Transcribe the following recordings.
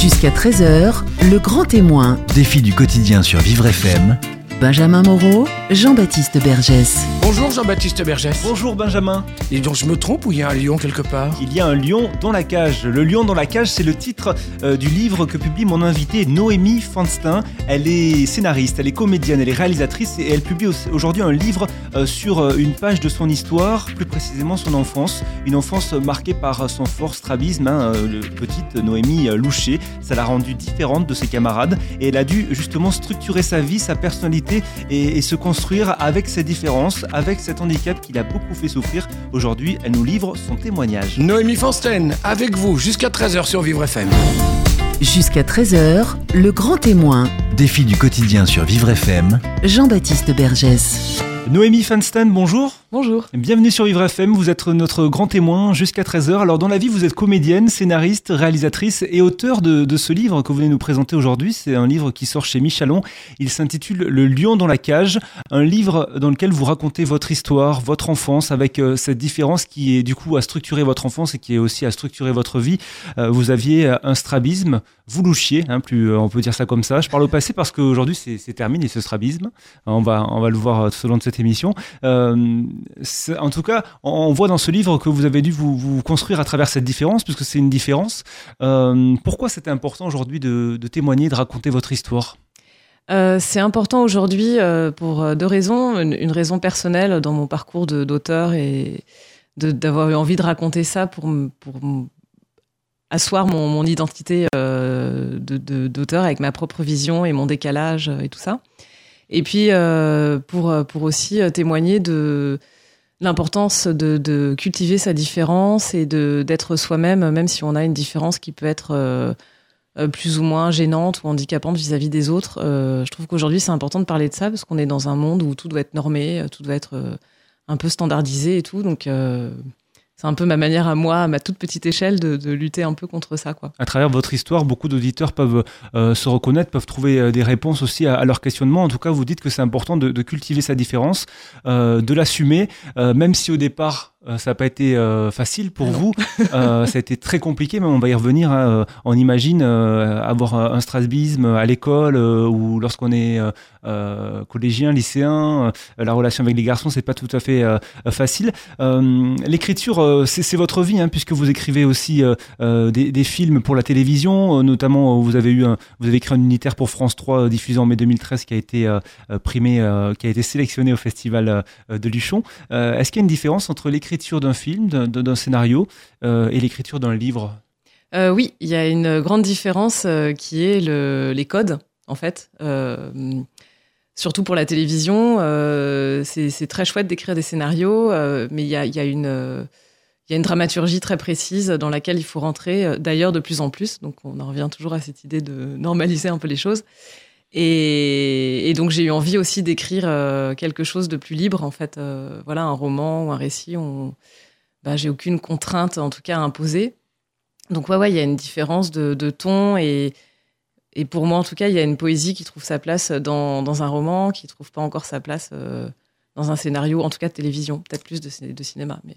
Jusqu'à 13h, le grand témoin. Défi du quotidien sur Vivre FM. Benjamin Moreau, Jean-Baptiste Bergès. Bonjour Jean-Baptiste Bergès. Bonjour Benjamin. Et donc je me trompe ou il y a un lion quelque part? Il y a un lion dans la cage. Le lion dans la cage, c'est le titre euh, du livre que publie mon invitée Noémie Fanstin. Elle est scénariste, elle est comédienne, elle est réalisatrice et elle publie aujourd'hui un livre euh, sur euh, une page de son histoire, plus précisément son enfance. Une enfance marquée par son fort strabisme. Hein, le petite Noémie Loucher, ça l'a rendue différente de ses camarades et elle a dû justement structurer sa vie, sa personnalité et, se construire avec ses différences, avec cet handicap qui l'a beaucoup fait souffrir. Aujourd'hui, elle nous livre son témoignage. Noémie Fansten, avec vous jusqu'à 13h sur Vivre FM. Jusqu'à 13h, le grand témoin. Défi du quotidien sur Vivre FM. Jean-Baptiste Bergès. Noémie Fansten, bonjour. Bonjour. Bienvenue sur Vivre FM, vous êtes notre grand témoin jusqu'à 13h. Alors dans la vie, vous êtes comédienne, scénariste, réalisatrice et auteur de, ce livre que vous venez nous présenter aujourd'hui. C'est un livre qui sort chez Michalon. Il s'intitule Le lion dans la cage, un livre dans lequel vous racontez votre histoire, votre enfance, avec euh, cette différence qui est du coup à structurer votre enfance et qui est aussi à structurer votre vie. Euh, vous aviez un strabisme, vous louchiez, hein, plus, euh, on peut dire ça comme ça. Je parle au passé parce qu'aujourd'hui c'est terminé ce strabisme. On va, on va le voir tout au long de cette émission en tout cas, on voit dans ce livre que vous avez dû vous, construire à travers cette différence, puisque c'est une différence. Euh, pourquoi c'était important aujourd'hui de, témoigner, de raconter votre histoire? Euh, c'est important aujourd'hui euh, pour deux raisons. Une, raison personnelle dans mon parcours d'auteur et d'avoir eu envie de raconter ça pour, pour asseoir mon, identité d'auteur avec ma propre vision et mon décalage et tout ça. Et puis pour, pour aussi témoigner de l'importance de, cultiver sa différence et de d'être soi-même, même si on a une différence qui peut être euh, euh, plus ou moins gênante ou handicapante vis-à-vis des autres. Euh, je trouve qu'aujourd'hui, c'est important de parler de ça parce qu'on est dans un monde où tout doit être normé, tout doit être un peu standardisé et tout. Donc, c'est un peu ma manière à moi, à ma toute petite échelle, de, lutter un peu contre ça. Quoi. À travers votre histoire, beaucoup d'auditeurs peuvent euh, se reconnaître, peuvent trouver euh, des réponses aussi à, leur questionnement. En tout cas, vous dites que c'est important de, cultiver sa différence, euh, de l'assumer, même si au départ, ça n'a pas été facile pour ah vous. ça a été très compliqué, mais on va y revenir. Hein. On imagine avoir un strasbisme à l'école ou lorsqu'on est collégien, lycéen, la relation avec les garçons, c'est pas tout à fait facile. L'écriture euh, c'est votre vie, hein, puisque vous écrivez aussi euh, euh, des, films pour la télévision, notamment vous avez eu vous avez écrit un unitaire pour France 3 diffusé en mai 2013 qui a été primé, qui a été sélectionné au festival de Luchon. Est-ce qu'il y a une différence entre l'écriture d'un film, d'un scénario, et l'écriture d'un livre Oui, il y a une grande différence qui est les codes, en fait surtout pour la télévision. c'est très chouette d'écrire des scénarios, mais il y a, une, il y a une dramaturgie très précise dans laquelle il faut rentrer, euh, d'ailleurs de plus en plus. Donc on en revient toujours à cette idée de normaliser un peu les choses. Et, donc j'ai eu envie aussi d'écrire euh, quelque chose de plus libre, en fait. Euh, voilà, un roman ou un récit. On... Bah, j'ai aucune contrainte, en tout cas, à imposer. Donc ouais, ouais, il y a une différence de, ton et, et pour moi, en tout cas, il y a une poésie qui trouve sa place dans, dans un roman, qui trouve pas encore sa place dans un scénario, en tout cas de télévision, peut-être plus de, de cinéma. Mais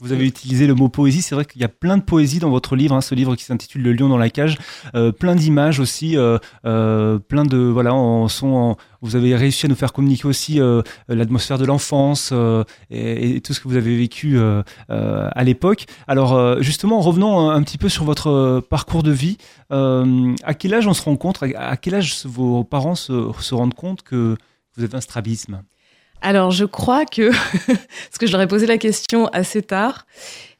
vous avez utilisé le mot poésie. C'est vrai qu'il y a plein de poésie dans votre livre, hein, ce livre qui s'intitule Le lion dans la cage. Euh, plein d'images aussi, euh, euh, plein de voilà, en, sont vous avez réussi à nous faire communiquer aussi l'atmosphère de l'enfance et, tout ce que vous avez vécu à l'époque. Alors justement, revenons un, petit peu sur votre parcours de vie. à quel âge on se rend compte À quel âge vos parents se, se rendent compte que vous avez un strabisme? Alors, je crois que, parce que je leur ai posé la question assez tard,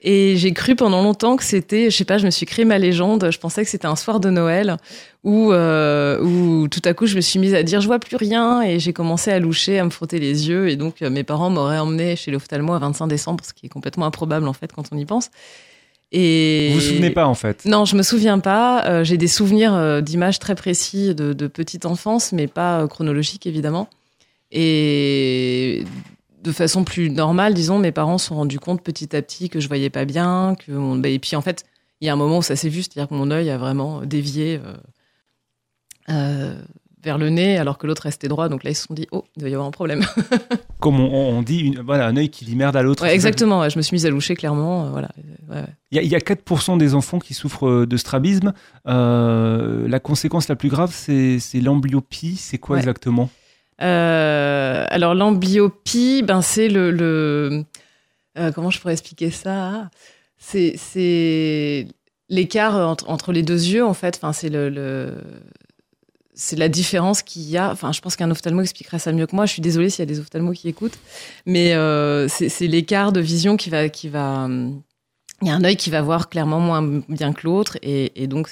et j'ai cru pendant longtemps que c'était, je sais pas, je me suis créé ma légende. Je pensais que c'était un soir de Noël où, euh, où tout à coup je me suis mise à dire je vois plus rien et j'ai commencé à loucher, à me frotter les yeux. Et donc euh, mes parents m'auraient emmené chez l'ophtalmo à 25 décembre, ce qui est complètement improbable en fait quand on y pense. Et vous vous souvenez pas en fait? Non, je me souviens pas. Euh, j'ai des souvenirs euh, d'images très précis de, de, petite enfance, mais pas chronologiques évidemment. Et de façon plus normale, disons, mes parents se sont rendus compte petit à petit que je voyais pas bien, que bah, et puis en fait, il y a un moment où ça s'est vu, c'est-à-dire que mon œil a vraiment dévié euh, euh, vers le nez, alors que l'autre restait droit. Donc là, ils se sont dit, oh, il doit y avoir un problème. Comme on, on dit, une- voilà, un œil qui dit merde à l'autre. Ouais, exactement. ouais, je me suis mise à loucher clairement. euh, voilà. Ouais. Il y, a, il y a 4% des enfants qui souffrent euh, de strabisme. Euh, la conséquence la plus grave, c'est l'amblyopie. C'est quoi exactement? Euh, alors l'amblyopie, ben c'est le, euh, comment je pourrais expliquer ça C'est c'est l'écart entre, entre les deux yeux en fait. Enfin c'est le, c'est la différence qu'il y a. Enfin je pense qu'un ophtalmo expliquerait ça mieux que moi. Je suis désolée s'il y a des ophtalmos qui écoutent, mais euh, c'est l'écart de vision qui va qui va il y a un œil qui va voir clairement moins bien que l'autre et, donc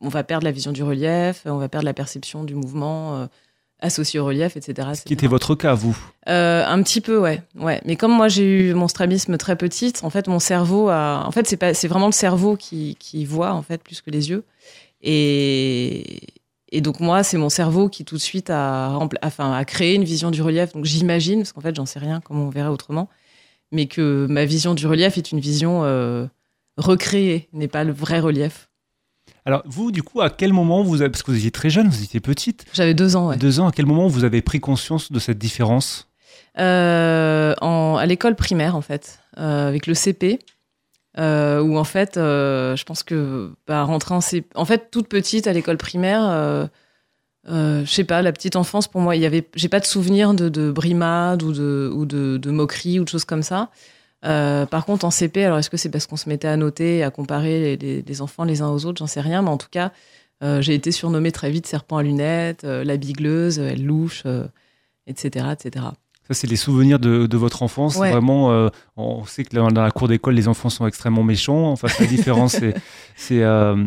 on va perdre la vision du relief, on va perdre la perception du mouvement euh, associé au relief, etc. Ce qui était votre cas, vous Euh, un petit peu, ouais, ouais. Mais comme moi j'ai eu mon strabisme très petite, en fait mon cerveau a, en fait c'est pas, c'est vraiment le cerveau qui, qui voit en fait plus que les yeux. Et et donc moi c'est mon cerveau qui tout de suite a, enfin a créé une vision du relief. Donc j'imagine, parce qu'en fait j'en sais rien, comment on verrait autrement, mais que ma vision du relief est une vision euh, recréée, n'est pas le vrai relief. Alors, vous, du coup, à quel moment vous avez. Parce que vous étiez très jeune, vous étiez petite, J'avais deux ans, ouais. deux ans, à quel moment vous avez pris conscience de cette différence? Euh, en, à l'école primaire, en fait, euh, avec le CP, euh, où en fait, euh, je pense que bah, rentrer en CP, en fait, toute petite à l'école primaire, je sais pas, la petite enfance pour moi, il y avait, j'ai pas de souvenir de, de brimade ou de ou de, de moquerie ou de choses comme ça. Euh, par contre, en CP, alors est-ce que c'est parce qu'on se mettait à noter, à comparer les, les- les enfants les uns aux autres, j'en sais rien, mais en tout cas, euh, j'ai été surnommée très vite serpent à lunettes, euh, la bigleuse, elle louche, etc., etc. Ça, c'est les souvenirs de, de votre enfance. Ouais. Vraiment, euh, on sait que dans la cour d'école, les enfants sont extrêmement méchants. Enfin, la différence, c'est- euh,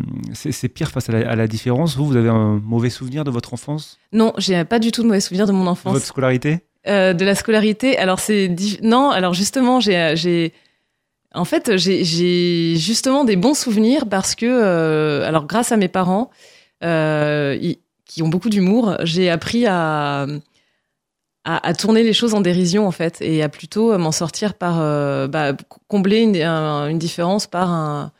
pire face à la, à la différence. Vous, vous avez un mauvais souvenir de votre enfance, Non, j'ai pas du tout de mauvais souvenirs de mon enfance. votre scolarité? Euh, de la scolarité, alors c'est non, alors justement, j'ai j'ai en fait j'ai justement des bons souvenirs parce que euh, alors grâce à mes parents euh, qui ont beaucoup d'humour, j'ai appris à, à tourner les choses en dérision en fait et à plutôt m'en sortir par euh, bah, combler une, un- une différence par un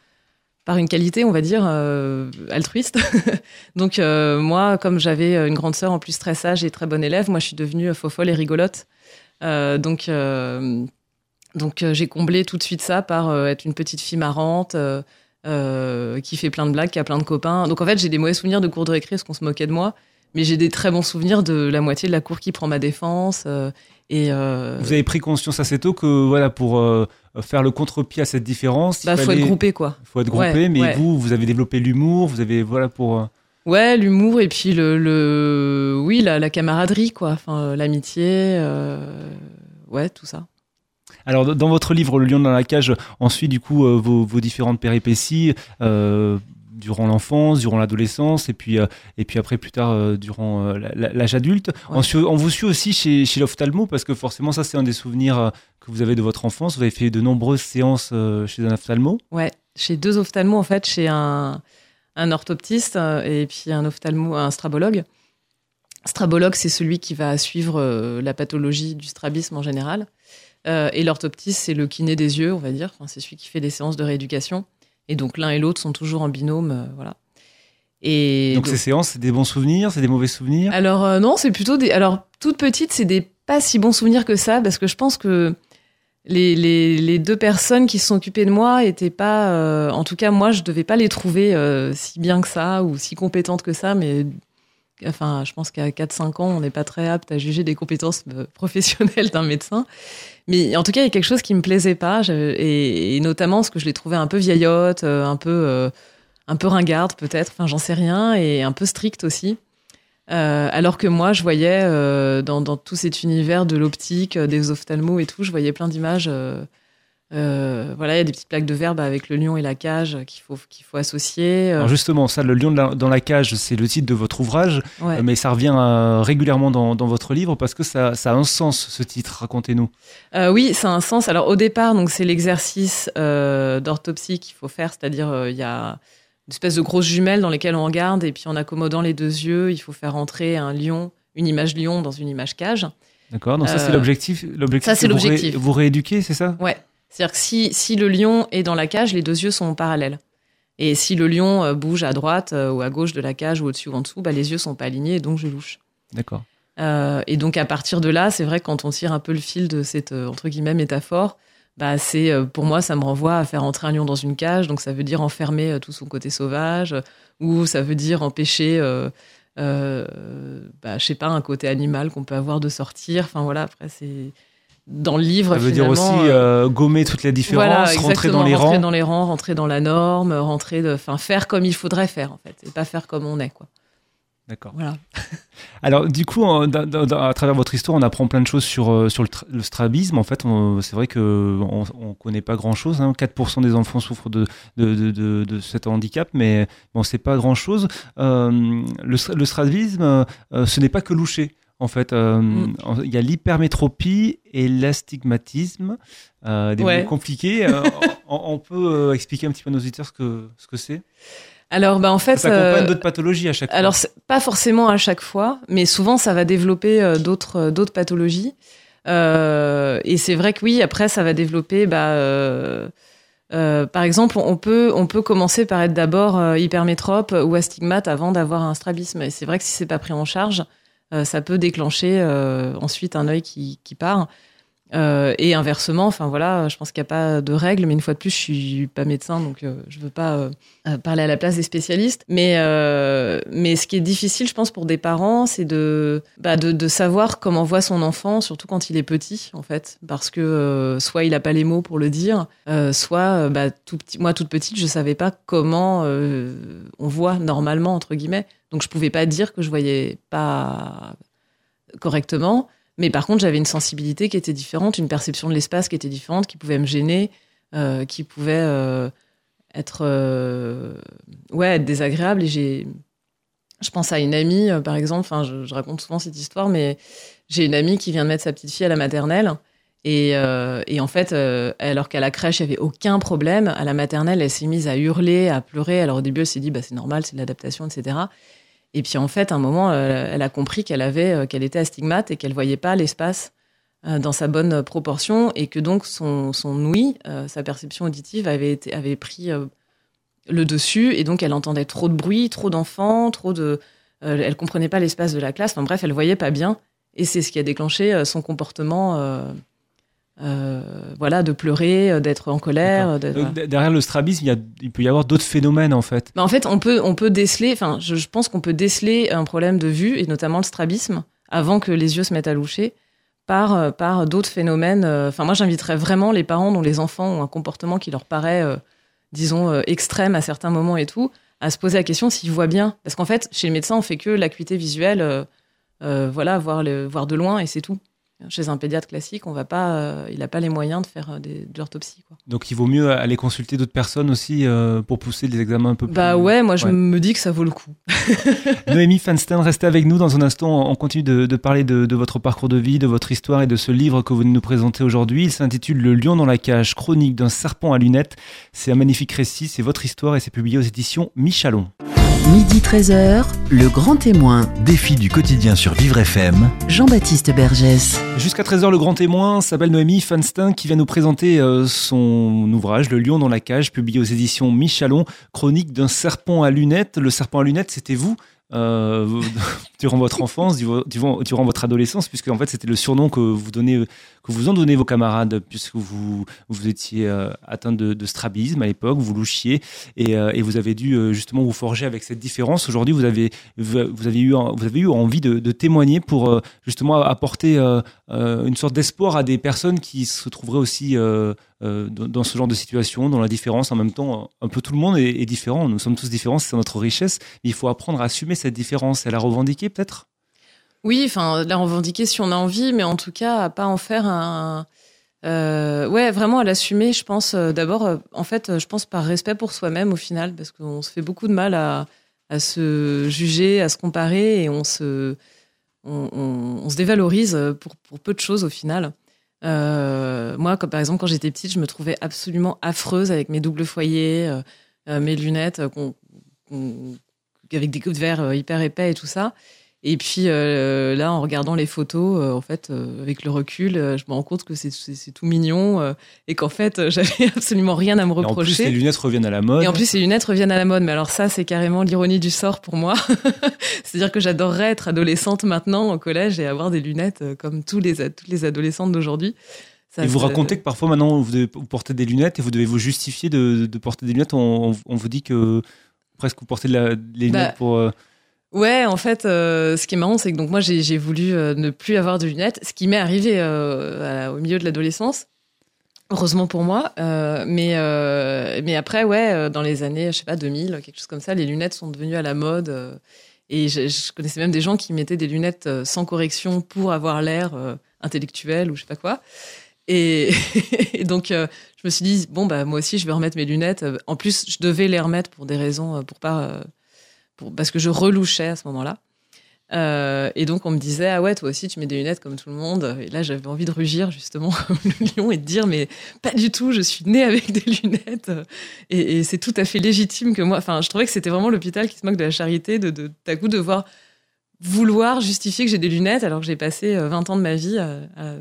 par une qualité, on va dire, euh, altruiste. Donc euh, moi, comme j'avais une grande sœur en plus très sage et très bonne élève, moi je suis devenue faux folle et rigolote. Euh, donc donc j'ai comblé tout de suite ça par être une petite fille marrante qui fait plein de blagues, qui a plein de copains. Donc en fait j'ai des mauvais souvenirs de cours de récré parce qu'on se moquait de moi, mais j'ai des très bons souvenirs de la moitié de la cour qui prend ma défense. euh, et euh, Vous avez pris conscience assez tôt que voilà, pour euh, faire le contre-pied à cette différence, il bah, faut fallait- être groupé quoi. faut être groupé. Ouais, mais ouais. vous, vous avez développé l'humour. Vous avez voilà pour. Ouais, l'humour et puis le, le oui la, la camaraderie quoi, enfin l'amitié, ouais tout ça. Alors, dans votre livre Le lion dans la cage, on suit du coup vos, vos différentes péripéties durant l'enfance, durant l'adolescence, et puis euh, et puis après plus tard euh, durant euh, l'âge adulte. Ouais. On, vous suit aussi chez, chez l'ophtalmo parce que forcément ça c'est un des souvenirs que vous avez de votre enfance. Vous avez fait de nombreuses séances chez un ophtalmo. Ouais, chez deux ophtalmos en fait, chez un, un orthoptiste et puis un ophtalmo, un strabologue. Strabologue, c'est celui qui va suivre la pathologie du strabisme en général. Euh, et l'orthoptiste, c'est le kiné des yeux, on va dire. Enfin, c'est celui qui fait des séances de rééducation. Et donc l'un et l'autre sont toujours en binôme, euh, voilà. Et donc, donc- ces séances, c'est des bons souvenirs, c'est des mauvais souvenirs? alors euh, non, c'est plutôt des. Alors toute petite, c'est des pas si bons souvenirs que ça, parce que je pense que les, les, les deux personnes qui se sont occupées de moi étaient pas. euh, en tout cas, moi, je devais pas les trouver euh, si bien que ça ou si compétentes que ça, mais. Enfin, je pense qu'à 4-5 ans, on n'est pas très apte à juger des compétences euh, professionnelles d'un médecin. Mais en tout cas, il y a quelque chose qui me plaisait pas, et, notamment parce que je les trouvais un peu vieillotte, euh, un peu, euh, un peu ringarde peut-être, enfin j'en sais rien, et un peu stricte aussi. Alors que moi, je voyais dans, tout cet univers de l'optique, des ophtalmos et tout, je voyais plein d'images. Euh, voilà, il y a des petites plaques de verbe avec le lion et la cage qu'il faut, qu'il faut associer. euh, Alors justement, ça, le lion la- dans la cage, c'est le titre de votre ouvrage, ouais. euh, mais ça revient euh, régulièrement dans, dans votre livre parce que ça, ça a un sens, ce titre. Racontez-nous. Euh, oui, ça a un sens. Alors au départ, donc c'est l'exercice d'orthopsie qu'il faut faire, c'est-à-dire il y a une espèce de grosses jumelles dans lesquelles on regarde et puis en accommodant les deux yeux, il faut faire entrer un lion, une image lion dans une image cage. D'accord Donc ça, c'est l'objectif. L'objectif, ça, c'est vous ré- l'objectif. Vous rééduquer, c'est ça? Ouais. C'est-à-dire que si, si le lion est dans la cage, les deux yeux sont parallèles. Et si le lion euh, bouge à droite euh, ou à gauche de la cage ou au-dessus ou en dessous, bah, les yeux sont pas alignés et donc je louche. D'accord. Euh, et donc à partir de là, c'est vrai que quand on tire un peu le fil de cette entre guillemets métaphore, bah c'est pour moi ça me renvoie à faire entrer un lion dans une cage, donc ça veut dire enfermer tout son côté sauvage, ou ça veut dire empêcher, euh, euh, bah, je sais pas, un côté animal qu'on peut avoir de sortir. Enfin voilà, après c'est dans le livre. Ça veut dire aussi euh, euh, gommer toutes les différences, voilà, rentrer dans les rentrer rangs. dans les rangs, rentrer dans la norme, rentrer de, enfin faire comme il faudrait faire en fait, et pas faire comme on est quoi. D'accord. Voilà. Alors, du coup, à travers votre histoire, on apprend plein de choses sur, euh, sur le, le strabisme. En fait, c'est vrai qu'on ne connaît pas grand-chose. hein. 4% des enfants souffrent de, de, de, de, cet handicap, mais bon, c'est pas grand-chose. Euh, le, le strabisme, euh, ce n'est pas que loucher. En fait, euh, Mm. il y a l'hypermétropie et l'astigmatisme, euh, des Ouais. mots compliqués. Euh, on, on peut euh, expliquer un petit peu à nos auditeurs ce que ce que c'est? Alors bah en fait, Ça s'accompagne euh, d'autres pathologies à chaque fois. Alors, pas forcément à chaque fois, mais souvent, ça va développer d'autres d'autres pathologies. Et c'est vrai que oui, après, ça va développer. Bah, euh, par exemple, on peut on peut commencer par être d'abord hypermétrope ou astigmate avant d'avoir un strabisme. Et c'est vrai que si c'est pas pris en charge, ça peut déclencher euh, ensuite un œil qui, qui part. Euh, et inversement, enfin voilà, je pense qu'il n'y a pas de règle, mais une fois de plus, je suis pas médecin, donc euh, je veux pas euh, euh, parler à la place des spécialistes. Mais ce qui est difficile, je pense, pour des parents, c'est de bah, de, savoir comment voit son enfant, surtout quand il est petit, en fait, parce que soit il a pas les mots pour le dire, soit bah, moi toute petite, je savais pas comment on voit normalement entre guillemets, donc je pouvais pas dire que je voyais pas correctement. Mais par contre, j'avais une sensibilité qui était différente, une perception de l'espace qui était différente, qui pouvait me gêner, euh, qui pouvait euh, être, euh, ouais, désagréable. Et je pense à une amie, par exemple. Enfin, je, raconte souvent cette histoire, mais j'ai une amie qui vient de mettre sa petite fille à la maternelle. Et, et en fait, alors qu'à la crèche, il n'y avait aucun problème, à la maternelle, elle s'est mise à hurler, à pleurer. Alors au début, elle s'est dit, bah, c'est normal, c'est de l'adaptation, etc. Et puis en fait, à un moment, euh, elle a compris qu'elle avait, euh, qu'elle était astigmate et qu'elle voyait pas l'espace euh, dans sa bonne proportion et que donc son, son ouïe, sa perception auditive avait, été, avait pris le dessus et donc elle entendait trop de bruit, trop d'enfants, trop de, elle comprenait pas l'espace de la classe. Enfin bref, elle voyait pas bien et c'est ce qui a déclenché son comportement, euh, voilà, de pleurer, euh, d'être en colère. Donc, derrière le strabisme, il, y a- il peut y avoir d'autres phénomènes en fait. Mais en fait, on peut, on peut déceler, enfin, je, je pense qu'on peut déceler un problème de vue, et notamment le strabisme, avant que les yeux se mettent à loucher, par, euh, par d'autres phénomènes. Enfin, moi, j'inviterais vraiment les parents dont les enfants ont un comportement qui leur paraît, euh, disons, euh, extrême à certains moments et tout, à se poser la question s'ils voient bien. Parce qu'en fait, chez le médecin, on fait que l'acuité visuelle, voilà, voir, le, voir de loin, et c'est tout. Chez un pédiatre classique, on va pas, euh, il n'a pas les moyens de faire euh, des, de quoi. Donc il vaut mieux aller consulter d'autres personnes aussi euh, pour pousser des examens un peu plus. Bah ouais, moi je Ouais. me dis que ça vaut le coup. Noémie Fanstein, restez avec nous dans un instant. On continue de, de parler de, de votre parcours de vie, de votre histoire et de ce livre que vous nous présentez aujourd'hui. Il s'intitule Le lion dans la cage, chronique d'un serpent à lunettes. C'est un magnifique récit, c'est votre histoire et c'est publié aux éditions Michalon. Midi 13h, le grand témoin, Défi du quotidien sur Vivre FM. Jean-Baptiste Bergès. Jusqu'à 13h, le grand témoin s'appelle Noémie Fanstein qui vient nous présenter euh, son ouvrage Le lion dans la cage, publié aux éditions Michalon, chronique d'un serpent à lunettes. Le serpent à lunettes, c'était vous euh, durant votre enfance, durant, votre adolescence, puisque en fait c'était le surnom que vous donnez, que vous en donnez vos camarades, puisque vous vous étiez euh, atteint de, strabisme à l'époque, vous louchiez et, euh, vous avez dû euh, justement vous forger avec cette différence. Aujourd'hui, vous avez vous avez eu vous avez eu envie de, témoigner pour justement apporter une sorte d'espoir à des personnes qui se trouveraient aussi dans, ce genre de situation, dans la différence. En même temps, un peu tout le monde est, est différent. Nous sommes tous différents, c'est notre richesse. Il faut apprendre à assumer cette différence et la revendiquer, peut-être? Oui, enfin, la revendiquer si on a envie, mais en tout cas, à pas en faire un. Euh, ouais, vraiment à l'assumer, je pense. euh, D'abord, euh, en fait, euh, je pense par respect pour soi-même au final, parce qu'on se fait beaucoup de mal à, se juger, à se comparer, et on se, dévalorise pour, peu de choses au final. Moi, par exemple, quand j'étais petite, je me trouvais absolument affreuse avec mes doubles foyers, mes lunettes, avec des coups de verre hyper épais et tout ça. Et puis euh, là, en regardant les photos, euh, en fait, euh, avec le recul, je me rends compte que c'est- tout mignon et qu'en fait, j'avais absolument rien à me Et en plus, reprocher. les lunettes reviennent à la mode. Et en plus, les lunettes reviennent à la mode. Mais alors ça, c'est carrément l'ironie du sort pour moi. C'est-à-dire que j'adorerais être adolescente maintenant au collège et avoir des lunettes comme tous les, toutes les adolescentes d'aujourd'hui. Ça, et vous racontez que parfois maintenant vous, devez, vous portez des lunettes et vous devez vous justifier de, de porter des lunettes. On, on- on vous dit que presque vous portez de la, les lunettes Bah, pour. Ouais, en fait, euh, ce qui est marrant, c'est que donc moi, j'ai voulu euh, ne plus avoir de lunettes, ce qui m'est arrivé euh, au milieu de l'adolescence. Heureusement pour moi, mais mais après ouais, dans les années, je sais pas 2000, quelque chose comme ça, les lunettes sont devenues à la mode. et je, connaissais même des gens qui mettaient des lunettes sans correction pour avoir l'air intellectuel ou je sais pas quoi. Et, et donc je me suis dit bon bah moi aussi je vais remettre mes lunettes. En plus je devais les remettre pour des raisons pour pas parce que je relouchais à ce moment-là. Euh, et donc on me disait ah ouais toi aussi tu mets des lunettes comme tout le monde et là j'avais envie de rugir justement comme le lion et de dire mais pas du tout je suis née avec des lunettes et, c'est tout à fait légitime que moi enfin je trouvais que c'était vraiment l'hôpital qui se moque de la charité de, de coup devoir vouloir justifier que j'ai des lunettes alors que j'ai passé euh, 20 ans de ma vie à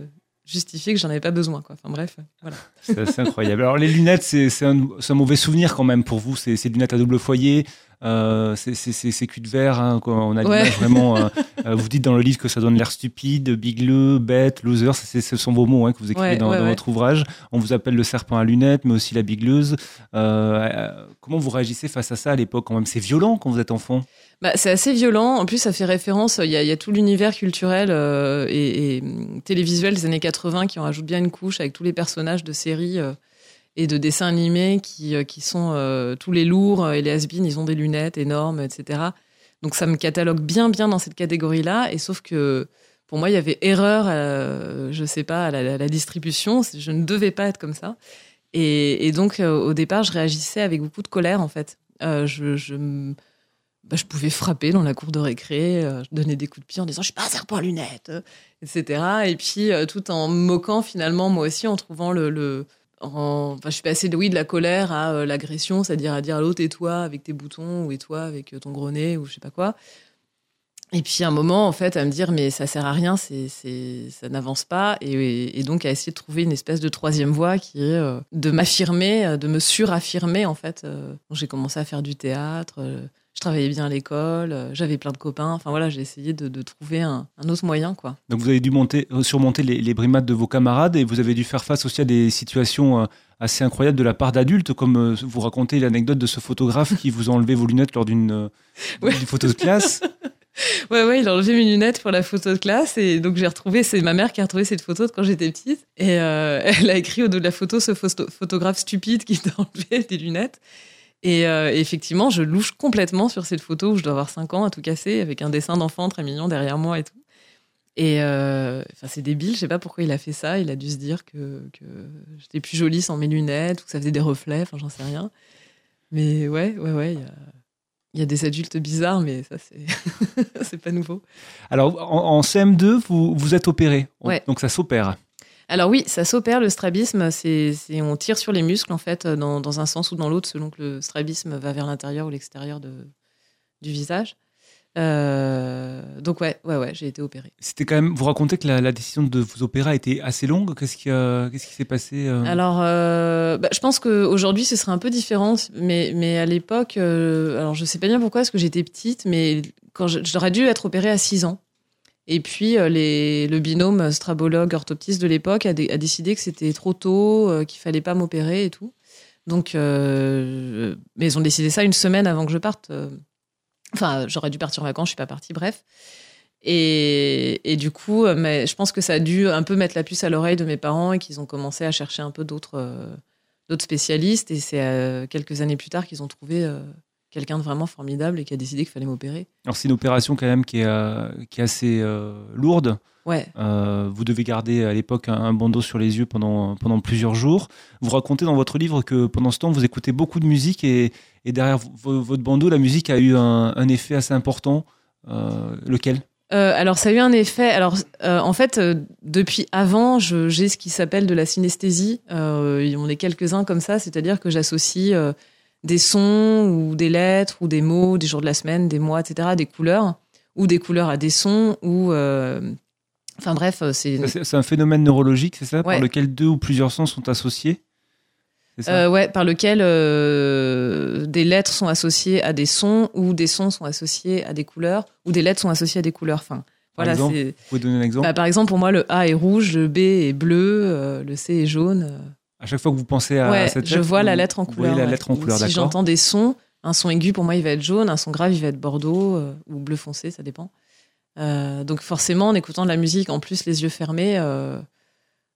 justifier que j'en avais pas besoin quoi enfin bref voilà C'est incroyable. Alors les lunettes, c'est un, un mauvais souvenir quand même pour vous. C'est des lunettes à double foyer. Euh, c'est c'est- c'est- c'est cul de verre. hein. On a Ouais. vraiment. euh, euh, vous dites dans le livre que ça donne l'air stupide, bigleux, bête, loser. Ce sont vos mots hein, que vous écrivez Ouais, dans, ouais, dans ouais. votre ouvrage. On vous appelle le serpent à lunettes, mais aussi la bigleuse. Euh, comment vous réagissez face à ça à l'époque quand même? C'est violent quand vous êtes enfant? Bah, c'est assez violent. En plus, ça fait référence. Il y a, tout l'univers culturel euh, et, hum, télévisuel des années 80 qui en rajoute bien une couche avec tous les personnages de séries euh, et de dessins animés qui, euh, sont tous les lourds et les has ils ont des lunettes énormes, etc. Donc ça me catalogue bien, bien dans cette catégorie-là. Et sauf que pour moi, il y avait erreur, euh, je sais pas, à la, à distribution. Je ne devais pas être comme ça. Et, donc, au départ, je réagissais avec beaucoup de colère, en fait. Je, je, bah, je pouvais frapper dans la cour de récré, euh, je donnais des coups de pied en disant je suis pas un serpent à lunettes, euh, etc. Et puis euh, tout en moquant finalement moi aussi en trouvant le, le en- enfin je suis passée de oui de la colère à euh, l'agression, c'est-à-dire à dire à l'autre et toi avec tes boutons ou et toi avec ton gros nez ou je sais pas quoi. Et puis un moment en fait à me dire mais ça sert à rien, c'est ça n'avance pas et, et donc à essayer de trouver une espèce de troisième voie qui est de m'affirmer, de me suraffirmer en fait. J'ai commencé à faire du théâtre. Je travaillais bien à l'école, euh, j'avais plein de copains. Enfin voilà, j'ai essayé de, de trouver un, un autre moyen, quoi. Donc vous avez dû monter, euh, surmonter les, les brimades de vos camarades et vous avez dû faire face aussi à des situations euh, assez incroyables de la part d'adultes, comme vous racontez l'anecdote de ce photographe qui vous a enlevé vos lunettes lors d'une Ouais. photo de classe. Ouais, ouais, il a enlevé mes lunettes pour la photo de classe et donc j'ai retrouvé, c'est ma mère qui a retrouvé cette photo de quand j'étais petite et euh, elle a écrit au dos de la photo ce photo- photographe stupide qui t'a enlevé des lunettes. Et euh, effectivement, je louche complètement sur cette photo où je dois avoir 5 ans à tout casser avec un dessin d'enfant très mignon derrière moi et tout. Et euh, enfin, c'est débile, je sais pas pourquoi il a fait ça. Il a dû se dire que, que j'étais plus jolie sans mes lunettes ou que ça faisait des reflets, enfin, j'en sais rien. Mais ouais, ouais, ouais, il y a, il y a des adultes bizarres, mais ça, c'est c'est pas nouveau. Alors en, en CM2, vous, vous êtes opéré, Ouais. donc ça s'opère. Alors oui, ça s'opère le strabisme, c'est on tire sur les muscles en fait dans, dans un sens ou dans l'autre selon que le strabisme va vers l'intérieur ou l'extérieur du visage. Euh, donc ouais, ouais, ouais, j'ai été opérée. C'était quand même, vous racontez que la, la décision de vous opérer a été assez longue. Qu'est-ce qui, a- qu'est-ce qui s'est passé euh? Alors, euh, bah, je pense qu'aujourd'hui, ce serait un peu différent, mais, mais à l'époque, euh, alors je sais pas bien pourquoi, parce que j'étais petite, mais quand j'aurais dû être opérée à 6 ans. Et puis, euh, le binôme strabologue orthoptiste de l'époque a, dé- a décidé que c'était trop tôt, euh, qu'il fallait pas m'opérer et tout. Donc, euh, mais ils ont décidé ça une semaine avant que je parte. Enfin, j'aurais dû partir en vacances, je suis pas partie, bref. Et, du coup, mais je pense que ça a dû un peu mettre la puce à l'oreille de mes parents et qu'ils ont commencé à chercher un peu d'autres spécialistes. Et c'est quelques années plus tard qu'ils ont trouvé quelqu'un de vraiment formidable et qui a décidé qu'il fallait m'opérer. Alors c'est une opération quand même qui est, euh, qui est assez euh, lourde. Ouais. Euh, vous devez garder à l'époque un, un bandeau sur les yeux pendant, pendant plusieurs jours. Vous racontez dans votre livre que pendant ce temps, vous écoutez beaucoup de musique et, et derrière vo- votre bandeau, la musique a eu un, un effet assez important. Lequel? Euh, alors ça a eu un effet. Alors euh, en fait, euh, depuis avant, j'ai ce qui s'appelle de la synesthésie. On est quelques-uns comme ça, c'est-à-dire que j'associe des sons ou des lettres ou des mots, des jours de la semaine, des mois, etc., des couleurs ou des couleurs à des sons, ou. euh, Enfin bref, euh, c'est. C'est un phénomène neurologique, c'est ça Par lequel deux ou plusieurs sons sont associés Euh, ouais, par lequel euh, des lettres sont associées à des sons, ou des sons sont associés à des couleurs, ou des lettres sont associées à des couleurs. Enfin, Par voilà, exemple. Vous pouvez donner un exemple? Bah, par exemple, pour moi, le A est rouge, le B est bleu, euh, le C est jaune. À chaque fois que vous pensez à ouais, cette je vois la lettre en couleur. la ouais. lettre en Ou couleur, Si j'entends des sons, un son aigu pour moi il va être jaune, un son grave il va être bordeaux euh, ou bleu foncé, ça dépend. Euh, donc forcément, en écoutant de la musique, en plus les yeux fermés, euh,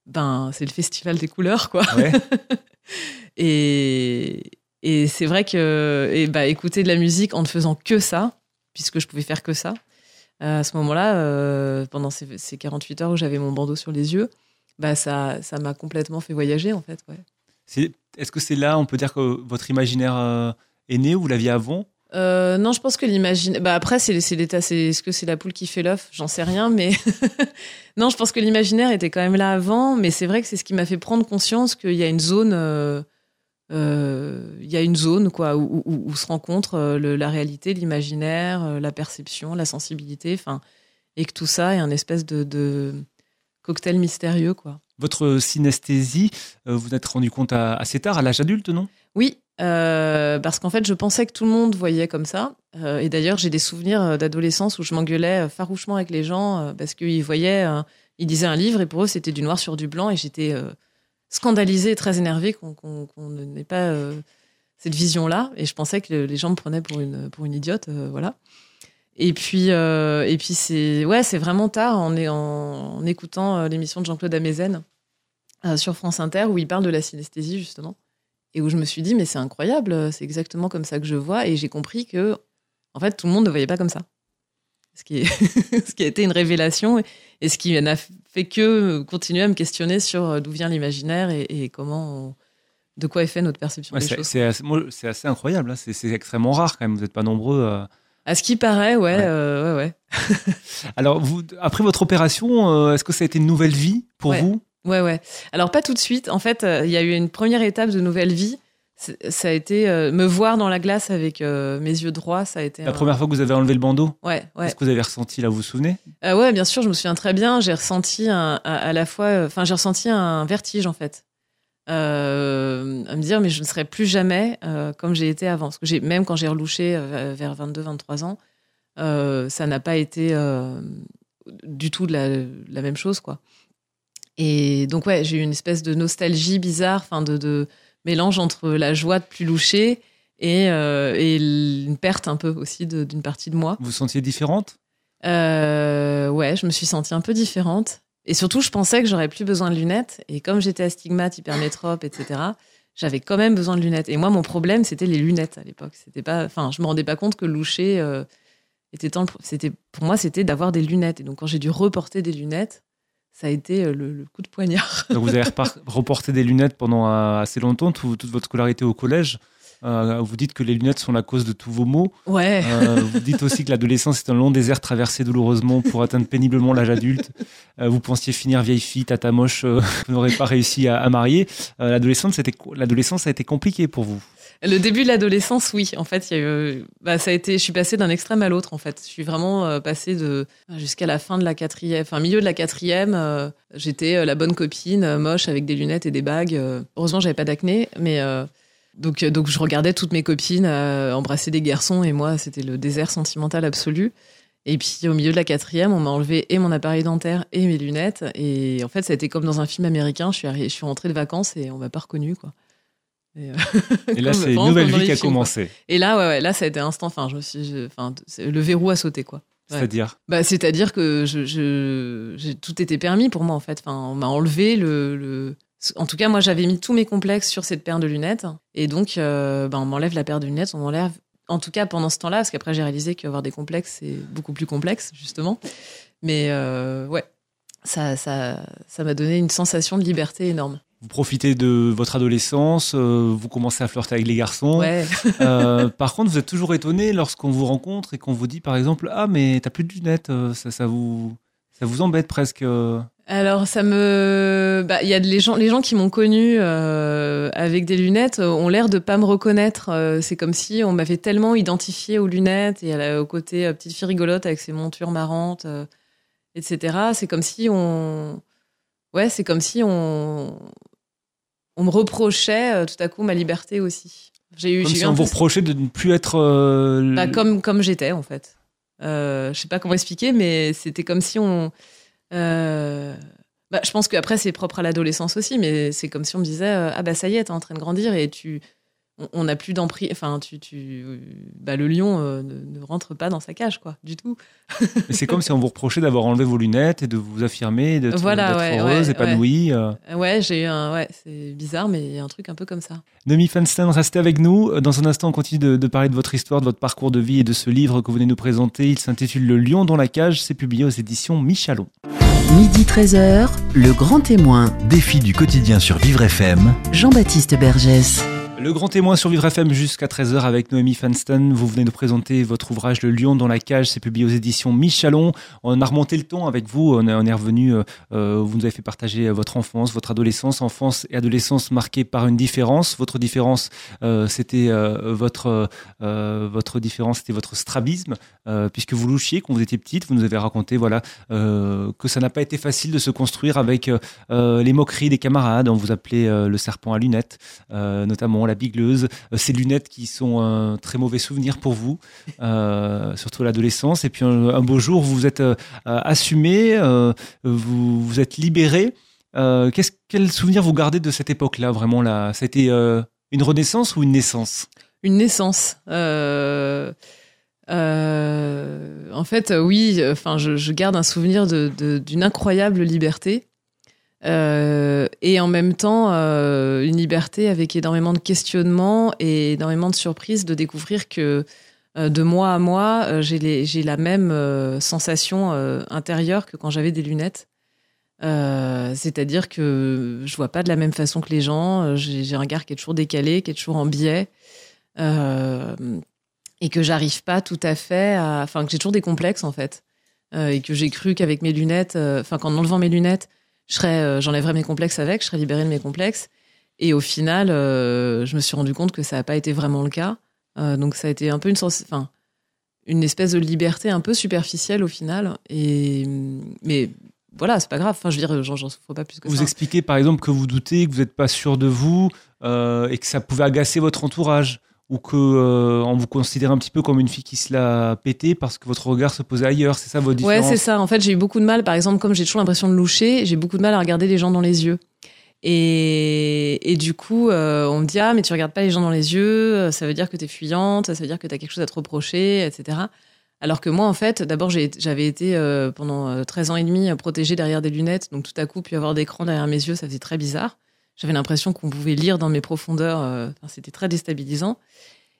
ben c'est le festival des couleurs quoi. Ouais. Et, et c'est vrai que et bah, écouter de la musique en ne faisant que ça, puisque je pouvais faire que ça, à ce moment-là, pendant ces, ces 48 heures où j'avais mon bandeau sur les yeux, bah, ça ça m'a complètement fait voyager en fait. Ouais. C'est- Est-ce que c'est là, on peut dire que votre imaginaire euh, est né ou vous l'aviez avant? Euh, non, je pense que l'imaginaire. Bah après, c'est c'est l'état. C'est est-ce que c'est la poule qui fait l'œuf? J'en sais rien, mais non, je pense que l'imaginaire était quand même là avant. Mais c'est vrai que c'est ce qui m'a fait prendre conscience qu'il y a une zone. euh, euh, Il y a une zone quoi où, où- où se rencontrent le- la réalité, l'imaginaire, la perception, la sensibilité, enfin, et que tout ça est un espèce de, de cocktail mystérieux quoi. Votre synesthésie, euh, vous vous êtes rendu compte à- assez tard, à l'âge adulte, non? Oui, euh, parce qu'en fait, je pensais que tout le monde voyait comme ça. Euh, et d'ailleurs, j'ai des souvenirs d'adolescence où je m'engueulais farouchement avec les gens parce qu'ils voyaient, ils lisaient un livre et pour eux, c'était du noir sur du blanc. Et j'étais scandalisée et très énervée qu'on n'ait pas cette vision-là. Et je pensais que les gens me prenaient pour une, pour une idiote. voilà. Et puis, euh, et puis c'est ouais, c'est vraiment tard en, en, en écoutant euh, l'émission de Jean-Claude Amezen euh, sur France Inter où il parle de la synesthésie justement et où je me suis dit mais c'est incroyable, c'est exactement comme ça que je vois et j'ai compris que en fait tout le monde ne voyait pas comme ça. Ce qui, est ce qui a été une révélation et, ce qui n'a fait que continuer à me questionner sur d'où vient l'imaginaire et, et comment on- de quoi est fait notre perception Ouais, des c'est, choses. c'est assez, incroyable, hein. c'est, c'est extrêmement rare quand même, vous n'êtes pas nombreux. euh. À ce qui paraît, ouais, Ouais. euh, ouais, ouais. Alors, vous, après votre opération, euh, est-ce que ça a été une nouvelle vie pour Ouais. vous? Ouais, ouais. Alors, pas tout de suite. En fait, euh, il y a eu une première étape de nouvelle vie. Ça a été me voir dans la glace avec mes yeux droits. Ça a été La un- première fois que vous avez enlevé le bandeau? Ouais, ouais. Qu'est-ce que vous avez ressenti là, vous vous souvenez? Ouais, bien sûr, je me souviens très bien. J'ai ressenti un- à, à la fois, enfin, j'ai ressenti un vertige en fait, Euh, à me dire mais je ne serai plus jamais euh, comme j'ai été avant. Parce que j'ai même quand j'ai relouché euh, vers 22-23 ans, euh, ça n'a pas été du tout de la, la même chose quoi. Et donc ouais, j'ai eu une espèce de nostalgie bizarre, enfin de, de mélange entre la joie de plus loucher et, et une perte un peu aussi d'une partie de moi. Vous vous sentiez différente? Ouais, je me suis sentie un peu différente. Et surtout, je pensais que j'aurais plus besoin de lunettes. Et comme j'étais astigmate, hypermétrope, etc., j'avais quand même besoin de lunettes. Et moi, mon problème, c'était les lunettes à l'époque. C'était pas, enfin, je me rendais pas compte que loucher euh, était tant. C'était pour moi, c'était d'avoir des lunettes. Et donc, quand j'ai dû reporter des lunettes, ça a été euh, le, coup de poignard. Donc, vous avez reporté des lunettes pendant euh, assez longtemps, tout- toute votre scolarité au collège. Euh, vous dites que les lunettes sont la cause de tous vos maux. Ouais. Euh, vous dites aussi que l'adolescence est un long désert traversé douloureusement pour atteindre péniblement l'âge adulte. Euh, vous pensiez finir vieille fille, tata moche, vous n'aurez pas réussi à, à marier. L'adolescence, l'adolescence a été compliquée pour vous. Le début de l'adolescence, oui. En fait, il y a eu, bah, ça a été, je suis passée d'un extrême à l'autre. En fait, je suis vraiment passée de jusqu'à la fin de la quatrième, enfin milieu de la quatrième. euh, j'étais la bonne copine, moche avec des lunettes et des bagues. heureusement, j'avais pas d'acné, mais euh, donc euh, donc je regardais toutes mes copines euh, embrasser des garçons et moi, c'était le désert sentimental absolu. Et puis au milieu de la quatrième, on m'a enlevé et mon appareil dentaire et mes lunettes. Et en fait, ça a été comme dans un film américain. Je suis, arri- je suis rentrée de vacances et on m'a pas reconnue, quoi. Et, euh, Et là, c'est une nouvelle vie qui a films, quoi. commencé. Et là, ouais, ouais, là, ça a été instant. Enfin, je me suis, je- enfin, c'est- le verrou a sauté, quoi. Ouais. C'est-à-dire Bah, c'est-à-dire que je, je, j'ai- tout était permis pour moi, en fait. Enfin, on m'a enlevé le, le- En tout cas, moi, j'avais mis tous mes complexes sur cette paire de lunettes. Et donc, euh, bah, on m'enlève la paire de lunettes, on m'enlève. En tout cas, pendant ce temps-là, parce qu'après, j'ai réalisé qu'avoir des complexes, c'est beaucoup plus complexe, justement. Mais euh, ouais, ça, ça, ça m'a donné une sensation de liberté énorme. Vous profitez de votre adolescence, euh, vous commencez à flirter avec les garçons. Ouais. Euh, par contre, vous êtes toujours étonné lorsqu'on vous rencontre et qu'on vous dit, par exemple, ah mais t'as plus de lunettes, ça, ça vous, Ça vous embête presque euh Alors ça me, bah, il y a les gens, les gens qui m'ont connu euh, avec des lunettes euh, ont l'air de pas me reconnaître. Euh, c'est comme si on m'avait tellement identifié aux lunettes et à la- au côté euh, petite fille rigolote avec ses montures marrantes, etc. C'est comme si on, ouais, c'est comme si on, on me reprochait tout à coup ma liberté aussi. J'ai eu, Comme si on vous reprochait de ne plus être. bah, comme comme j'étais en fait. Euh, je sais pas comment expliquer, mais c'était comme si on. euh, bah, je pense qu'après c'est propre à l'adolescence aussi, mais c'est comme si on me disait euh, ah bah ça y est, t'es en train de grandir et tu on- n'a plus d'emprise. Enfin, tu tu bah le lion euh, ne, ne rentre pas dans sa cage quoi, du tout. Mais c'est comme si on vous reprochait d'avoir enlevé vos lunettes et de vous affirmer, d'être Voilà, d'être ouais, heureuse, ouais, épanouie. euh. Euh, Ouais, j'ai eu un ouais, c'est bizarre, mais il y a un truc un peu comme ça. Noémie Feinstein, restez avec nous. Dans un instant, on continue de, de parler de votre histoire, de votre parcours de vie et de ce livre que vous venez nous présenter. Il s'intitule Le lion dans la cage. C'est publié aux éditions Michalon. Midi 13h, le grand témoin, Défi du quotidien sur Vivre FM. Jean-Baptiste Bergès. Le grand témoin sur Vivre FM jusqu'à 13h avec Noémie Feinstein. Vous venez de présenter votre ouvrage Le lion dans la cage. C'est publié aux éditions Michalon. On a remonté le ton avec vous. On est, revenu. euh, euh, vous nous avez fait partager votre enfance, votre adolescence, enfance et adolescence marquée par une différence. Votre différence, euh, c'était euh, votre euh, votre différence, c'était votre strabisme, euh, puisque vous louchiez quand vous étiez petite. Vous nous avez raconté, voilà, euh, que ça n'a pas été facile de se construire avec euh, les moqueries des camarades. On vous appelait euh, le serpent à lunettes, euh, notamment la bigleuse. Euh, ces lunettes qui sont un très mauvais souvenir pour vous, euh, surtout l'adolescence. Et puis un, beau jour, vous vous êtes euh, assumé, vous vous êtes libéré. Qu'est-ce, quel souvenir vous gardez de cette époque-là, vraiment là? Ça a été une renaissance ou une naissance? Une naissance. En fait, oui. Enfin, je, garde un souvenir d'une incroyable liberté. Euh, et en même temps, euh, une liberté avec énormément de questionnements et énormément de surprises de découvrir que euh, de mois à mois, j'ai la même sensation intérieure que quand j'avais des lunettes. C'est-à-dire que je vois pas de la même façon que les gens. J'ai un regard qui est toujours décalé, qui est toujours en biais. Et que j'arrive pas tout à fait à. Enfin, que j'ai toujours des complexes, en fait. Et que j'ai cru qu'avec mes lunettes, enfin, qu'en enlevant mes lunettes, je serais, euh, j'enlèverais mes complexes avec, je serais libérée de mes complexes. Et au final, euh, je me suis rendu compte que ça n'a pas été vraiment le cas. Euh, donc, ça a été un peu une sens... enfin, une espèce de liberté un peu superficielle au final. Et, mais voilà, c'est pas grave. Enfin, je veux dire, j'en j'en souffre pas plus que Vous ça. expliquez par exemple que vous doutez, que vous n'êtes pas sûr de vous euh, et que ça pouvait agacer votre entourage ou que euh, on vous considère un petit peu comme une fille qui se l'a pété parce que votre regard se posait ailleurs. C'est ça votre Ouais, différence c'est ça. En fait, j'ai eu beaucoup de mal, par exemple, comme j'ai toujours l'impression de loucher, j'ai beaucoup de mal à regarder les gens dans les yeux. Et, et du coup, euh, on me dit Ah, mais tu regardes pas les gens dans les yeux, euh, ça veut dire que tu es fuyante, ça veut dire que tu as quelque chose à te reprocher, etc. Alors que moi, en fait, d'abord, j'avais été euh, pendant euh, 13 ans et demi protégée derrière des lunettes, donc tout à coup, puis avoir d'écran derrière mes yeux, ça faisait très bizarre. J'avais l'impression qu'on pouvait lire dans mes profondeurs, euh, c'était très déstabilisant.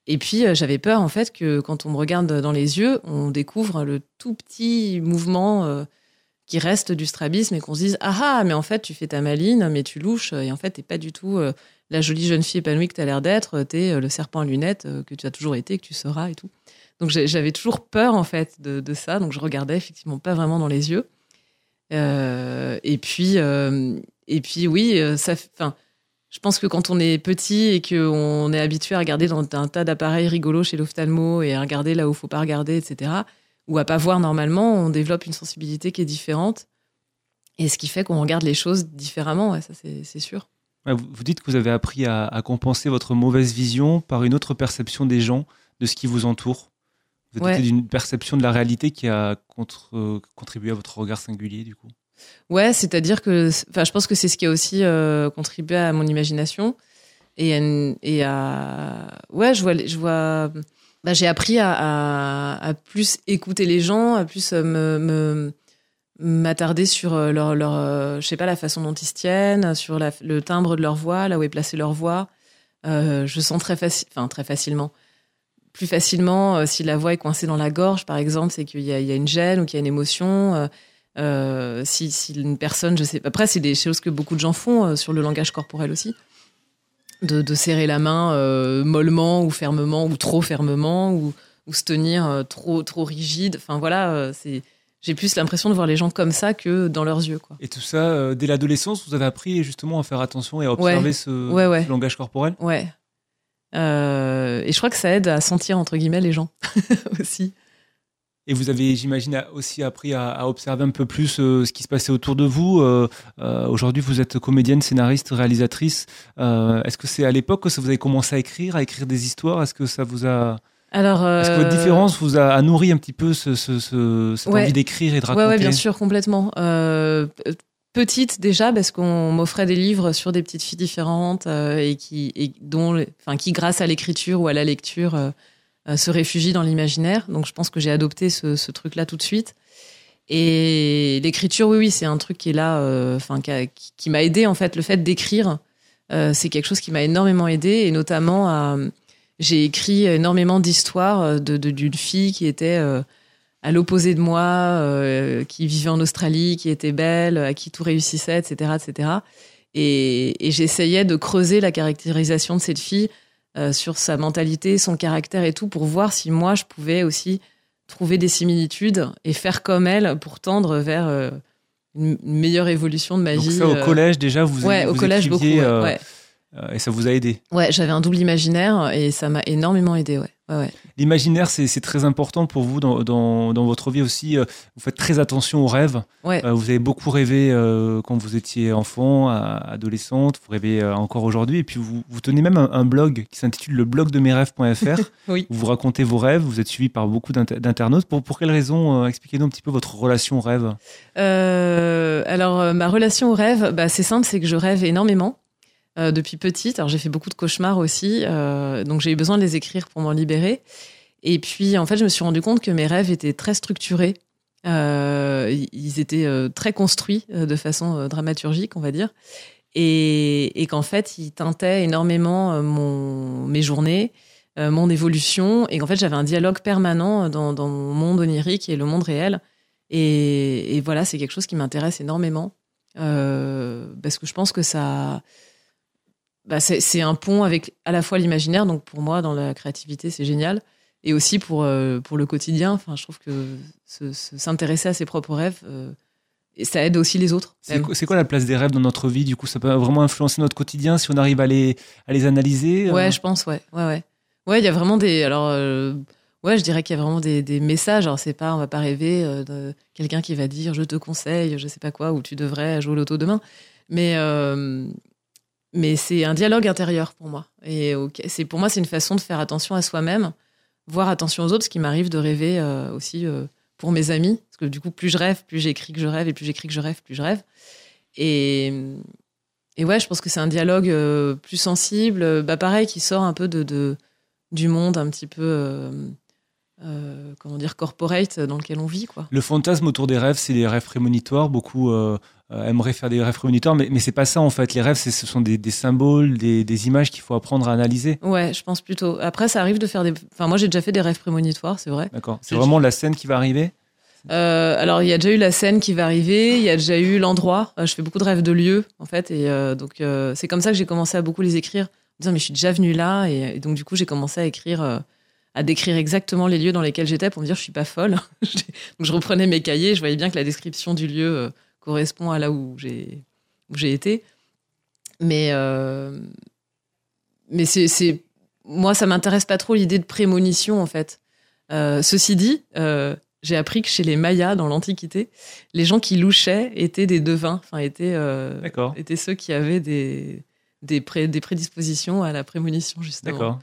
Et puis, euh, j'avais peur, en fait, que quand on me regarde dans les yeux, on découvre le tout petit mouvement euh, qui reste du strabisme et qu'on se dise Ah ah, mais en fait, tu fais ta maline, mais tu louches, et en fait, t'es pas du tout la jolie jeune fille épanouie que tu as l'air d'être, t'es le serpent à lunettes que tu as toujours été, que tu seras et tout. Donc, j'avais toujours peur, en fait, de, ça, donc je regardais effectivement pas vraiment dans les yeux. Et puis, et puis, oui, euh, ça, enfin. Je pense que quand on est petit et qu'on est habitué à regarder dans un tas d'appareils rigolos chez l'ophtalmo et à regarder là où il faut pas regarder, etc., ou à pas voir normalement, on développe une sensibilité qui est différente. Et ce qui fait qu'on regarde les choses différemment, ouais, ça c'est sûr. Ouais, vous, dites que vous avez appris à, à compenser votre mauvaise vision par une autre perception des gens, de ce qui vous entoure. Vous êtes Ouais. d'une perception de la réalité qui a contre- euh, contribué à votre regard singulier, du coup. Ouais, c'est-à-dire que, enfin, je pense que c'est ce qui a aussi euh, contribué à mon imagination et à, ouais, je vois, je vois, bah, j'ai appris à, plus écouter les gens, à plus euh, me, m'attarder sur euh, leur, leur je sais pas, la façon dont ils se tiennent, sur le timbre de leur voix, là où est placée leur voix. Je sens très facile, enfin très facilement, plus facilement si la voix est coincée dans la gorge, par exemple, c'est qu'il y a une gêne ou qu'il y a une émotion. Euh, si, si une personne, je sais pas. Après, c'est des choses que beaucoup de gens font euh, sur le langage corporel aussi. De, de serrer la main euh, mollement ou fermement ou trop fermement ou, ou se tenir trop, trop rigide. Enfin voilà, c'est. j'ai plus l'impression de voir les gens comme ça que dans leurs yeux. Quoi. Et tout ça, dès l'adolescence, vous avez appris justement à faire attention et à observer Ouais. ce, Ouais, ouais. ce langage corporel? Ouais. Et je crois que ça aide à sentir, entre guillemets, les gens aussi. Et vous avez, j'imagine, aussi appris à, à observer un peu plus euh, ce qui se passait autour de vous. Euh, euh, Aujourd'hui, vous êtes comédienne, scénariste, réalisatrice. Est-ce que c'est à l'époque que ça vous avez commencé à écrire, à écrire des histoires? Est-ce que ça vous a Alors, Est-ce que votre différence vous a, a nourri un petit peu ce, ce- ce- cette Ouais. envie d'écrire et de raconter ouais, bien sûr, complètement. Petite déjà, parce qu'on m'offrait des livres sur des petites filles différentes euh, et qui, et dont, enfin, qui, grâce à l'écriture ou à la lecture, euh, se réfugient dans l'imaginaire. Donc, je pense que j'ai adopté ce, ce truc-là tout de suite. Et l'écriture, oui, oui, c'est un truc qui est là, euh, enfin, qui, qui- m'a aidé en fait. Le fait d'écrire, euh, c'est quelque chose qui m'a énormément aidé, et notamment j'ai écrit énormément d'histoires euh, de, d'une fille qui était euh, à l'opposé de moi, euh, qui vivait en Australie, qui était belle, à qui tout réussissait, etc., etc. Et, j'essayais de creuser la caractérisation de cette fille euh, sur sa mentalité, son caractère et tout, pour voir si moi je pouvais aussi trouver des similitudes et faire comme elle pour tendre vers euh, une meilleure évolution de ma Donc vie. ça, au euh, collège, déjà, vous, Ouais, vous au collège beaucoup. écriviez, ouais, euh, ouais. euh, et ça vous a aidé. Ouais, j'avais un double imaginaire et ça m'a énormément aidé. Ouais, ouais, ouais. L'imaginaire, c'est très important pour vous dans, dans, dans votre vie aussi. Euh, Vous faites très attention aux rêves. Ouais. Euh, vous avez beaucoup rêvé euh, quand vous étiez enfant, adolescente. Vous rêvez encore aujourd'hui. Et puis, vous, vous tenez même un, un blog qui s'intitule le blog de mes rêves.fr. Oui. Vous racontez vos rêves. Vous êtes suivi par beaucoup d'inter- d'internautes. Pour, pour quelles raisons Expliquez-nous un petit peu votre relation au rêve. Euh, alors, ma relation au rêve, bah, c'est simple, c'est que je rêve énormément euh, depuis petite. Alors, j'ai fait beaucoup de cauchemars aussi, euh, donc j'ai eu besoin de les écrire pour m'en libérer. Et puis, en fait, je me suis rendu compte que mes rêves étaient très structurés. Euh, ils étaient très construits de façon dramaturgique, on va dire. Et, qu'en fait, ils teintaient énormément mes journées, mon évolution. Et qu'en fait, j'avais un dialogue permanent dans, mon monde onirique et le monde réel. Et, voilà, c'est quelque chose qui m'intéresse énormément. Parce que je pense que ça. Bah, c'est un pont avec à la fois l'imaginaire, donc pour moi, dans la créativité, c'est génial. Et aussi pour, euh, pour le quotidien. Enfin, je trouve que se- se- s'intéresser à ses propres rêves, euh, et ça aide aussi les autres. C'est quoi, la place des rêves dans notre vie Du coup, ça peut vraiment influencer notre quotidien si on arrive à les, à les analyser euh? Ouais, je pense, ouais. Ouais, ouais. Ouais, il y a vraiment des. Alors, ouais, je dirais qu'il y a vraiment des, des messages. Alors, c'est pas, on va pas rêver de quelqu'un qui va dire je te conseille, je sais pas quoi, ou tu devrais jouer au loto demain. Mais, mais c'est un dialogue intérieur pour moi. Et c'est, pour moi, c'est une façon de faire attention à soi-même, voir attention aux autres, ce qui m'arrive de rêver euh, aussi euh, pour mes amis. Parce que du coup, plus je rêve, plus j'écris que je rêve, et plus j'écris que je rêve, plus je rêve. Et, ouais, je pense que c'est un dialogue euh, plus sensible, bah pareil, qui sort un peu de, du monde un petit peu, comment dire, corporate dans lequel on vit, quoi. Le fantasme autour des rêves, c'est les rêves prémonitoires. Beaucoup euh, aimeraient faire des rêves prémonitoires, mais, mais c'est pas ça en fait. Les rêves, ce sont des, des symboles, des, des images qu'il faut apprendre à analyser. Ouais, je pense plutôt. Après, ça arrive de faire des. Enfin, moi, j'ai déjà fait des rêves prémonitoires, c'est vrai. D'accord. C'est vraiment la scène qui va arriver? Euh, alors, il y a déjà eu la scène qui va arriver, il y a déjà eu l'endroit. Euh, je fais beaucoup de rêves de lieux, en fait, et euh, donc euh, c'est comme ça que j'ai commencé à beaucoup les écrire, en disant mais je suis déjà venue là, et, et donc du coup j'ai commencé à écrire, à décrire exactement les lieux dans lesquels j'étais pour me dire je suis pas folle. donc je reprenais mes cahiers, je voyais bien que la description du lieu correspond à là où j'ai où j'ai été, mais euh, mais c'est c'est moi ça m'intéresse pas trop l'idée de prémonition en fait. Euh, ceci dit. Euh, j'ai appris que chez les Mayas, dans l'Antiquité, les gens qui louchaient étaient des devins, enfin étaient, étaient ceux qui avaient des, des, pré- des prédispositions à la prémonition, justement. D'accord.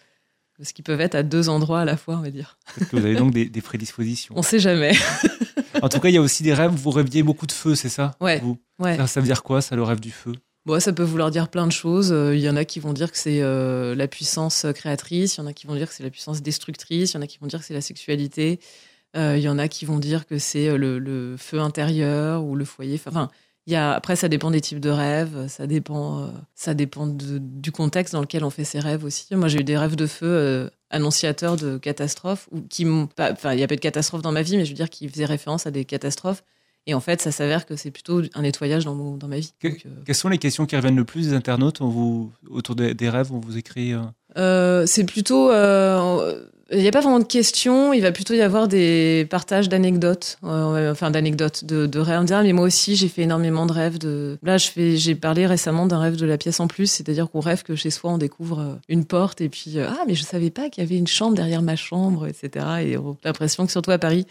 Parce qu'ils peuvent être à deux endroits à la fois, on va dire. Que vous avez donc des, des prédispositions. On sait jamais. En tout cas, il y a aussi des rêves vous rêviez beaucoup de feu, c'est ça Ouais. Vous Ouais. ça, ça veut dire quoi, ça, le rêve du feu? Bon, ça peut vouloir dire plein de choses. Euh, Il y en a qui vont dire que c'est euh, la puissance créatrice, il y en a qui vont dire que c'est la puissance destructrice, il y en a qui vont dire que c'est la sexualité, Euh, il y en a qui vont dire que c'est le, le feu intérieur ou le foyer. Enfin, il y a, après, ça dépend des types de rêves, ça dépend, euh, ça dépend de- du contexte dans lequel on fait ses rêves aussi. Moi, j'ai eu des rêves de feu euh, annonciateurs de catastrophes, ou qui m'ont pas, enfin, il n'y a pas eu de catastrophe dans ma vie, mais je veux dire qui faisaient référence à des catastrophes. Et en fait, ça s'avère que c'est plutôt un nettoyage dans, mon, dans ma vie. Que- Donc, euh, Quelles sont les questions qui reviennent le plus des internautes on vous, autour des, des rêves On vous écrit c'est plutôt. Il n'y a pas vraiment de questions, il va plutôt y avoir des partages d'anecdotes, euh, enfin d'anecdotes, de, de rêves. Mais moi aussi, j'ai fait énormément de rêves. De... Là, j'ai parlé récemment d'un rêve de la pièce en plus, c'est-à-dire qu'on rêve que chez soi, on découvre euh, une porte et puis, euh, ah, mais je savais pas qu'il y avait une chambre derrière ma chambre, etc. Et on a l'impression que surtout à Paris,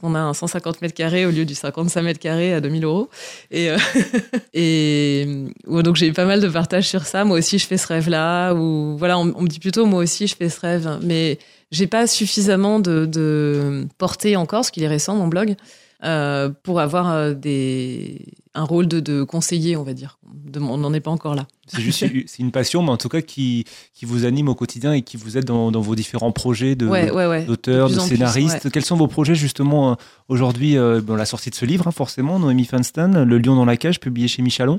qu'on a un 150 mètres carrés au lieu du 55 mètres carrés à 2000 euros. Et, donc j'ai eu pas mal de partages sur ça. Moi aussi, je fais ce rêve-là. Ou voilà, on, on me dit plutôt, moi aussi, je fais ce rêve. Mais j'ai pas suffisamment de, de portée encore, parce qu'il est récent mon blog, euh, pour avoir euh, des, un rôle de, de conseiller, on va dire. De, on n'en est pas encore là. C'est juste c'est une passion, mais en tout cas qui, qui vous anime au quotidien et qui vous aide dans, dans vos différents projets de, Ouais, ouais, ouais. d'auteurs, De scénaristes. Quels sont vos projets justement euh, aujourd'hui euh, bon, La sortie de ce livre, hein, forcément, Noémie Feinstein, Le lion dans la cage, publié chez Michalon.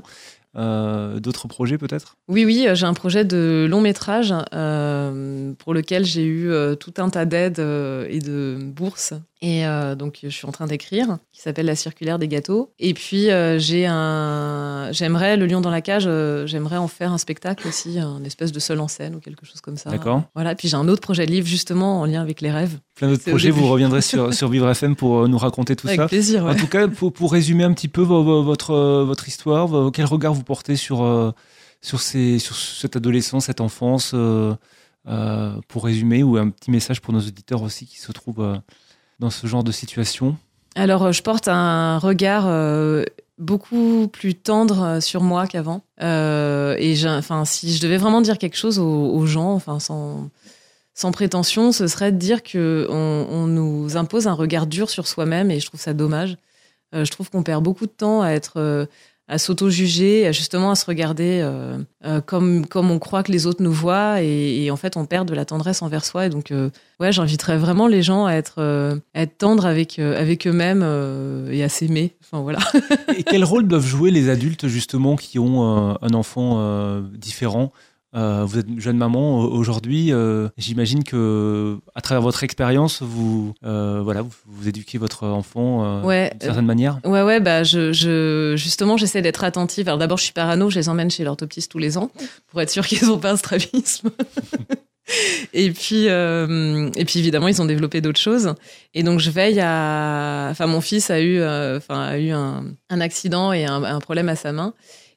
Euh, D'autres projets peut-être? Oui, oui, euh, j'ai un projet de long métrage euh, pour lequel j'ai eu tout un tas d'aides et de bourses. Et euh, donc, je suis en train d'écrire, qui s'appelle La circulaire des gâteaux. Et puis, euh, j'ai un, j'aimerais Le lion dans la cage. euh, j'aimerais en faire un spectacle aussi, un espèce de seul en scène ou quelque chose comme ça. D'accord. Voilà. Puis j'ai un autre projet de livre justement en lien avec les rêves. Plein d'autres projets, vous reviendrez sur, sur Vivre FM pour nous raconter tout avec ça. plaisir. En Ouais. tout cas, pour, pour résumer un petit peu vo- vo- votre, votre histoire, quel regard vous portez sur, sur, ces, sur cette adolescence, cette enfance, pour résumer, ou un petit message pour nos auditeurs aussi qui se trouvent dans ce genre de situation Alors, euh, je porte un regard euh, beaucoup plus tendre euh, sur moi qu'avant. Et enfin, si je devais vraiment dire quelque chose aux, gens, enfin, sans, sans prétention, ce serait de dire que on, nous impose un regard dur sur soi-même, et je trouve ça dommage. Je trouve qu'on perd beaucoup de temps à être à s'auto-juger, à justement à se regarder euh, euh, comme comme on croit que les autres nous voient, et, en fait, on perd de la tendresse envers soi. Et donc, euh, ouais, j'inviterais vraiment les gens à être euh, à être tendres avec avec eux-mêmes et à s'aimer. Enfin voilà. Et quel rôle doivent jouer les adultes justement qui ont un enfant différent? Euh, Vous êtes jeune maman euh, aujourd'hui. euh, J'imagine que à travers votre expérience, vous euh, voilà, vous, vous éduquez votre enfant Ouais, d'une certaine manière. Ouais, ouais, bah, je, je, justement, j'essaie d'être attentive. Alors, d'abord, je suis parano, je les emmène chez l'orthoptiste tous les ans pour être sûr qu'ils n'ont pas un strabisme. et puis, euh, et puis, évidemment, ils ont développé d'autres choses. Et donc, je veille à, enfin, mon fils a eu, euh, enfin, a eu un, un accident et un, un problème à sa main.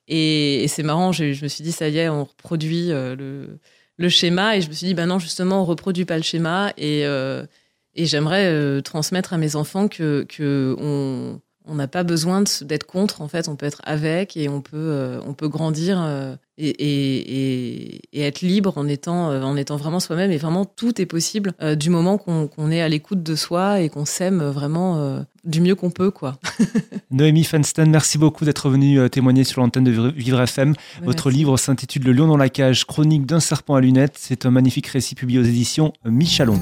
Et, c'est marrant, je, me suis dit, ça y est, on reproduit euh, le, schéma. Et je me suis dit, bah non, justement, on reproduit pas le schéma. Et, euh, et j'aimerais euh, transmettre à mes enfants que, que on on n'a pas besoin d'être contre. En fait, on peut être avec et on peut euh, on peut grandir euh, et, et, et, et être libre en étant euh, en étant vraiment soi-même. Et vraiment, tout est possible du moment qu'on est à l'écoute de soi et qu'on s'aime vraiment du mieux qu'on peut, quoi. Noémie Feinstein, merci beaucoup d'être venue témoigner sur l'antenne de Vivre- FM. Votre livre s'intitule Le lion dans la cage, chronique d'un serpent à lunettes. C'est un magnifique récit publié aux éditions Michalon.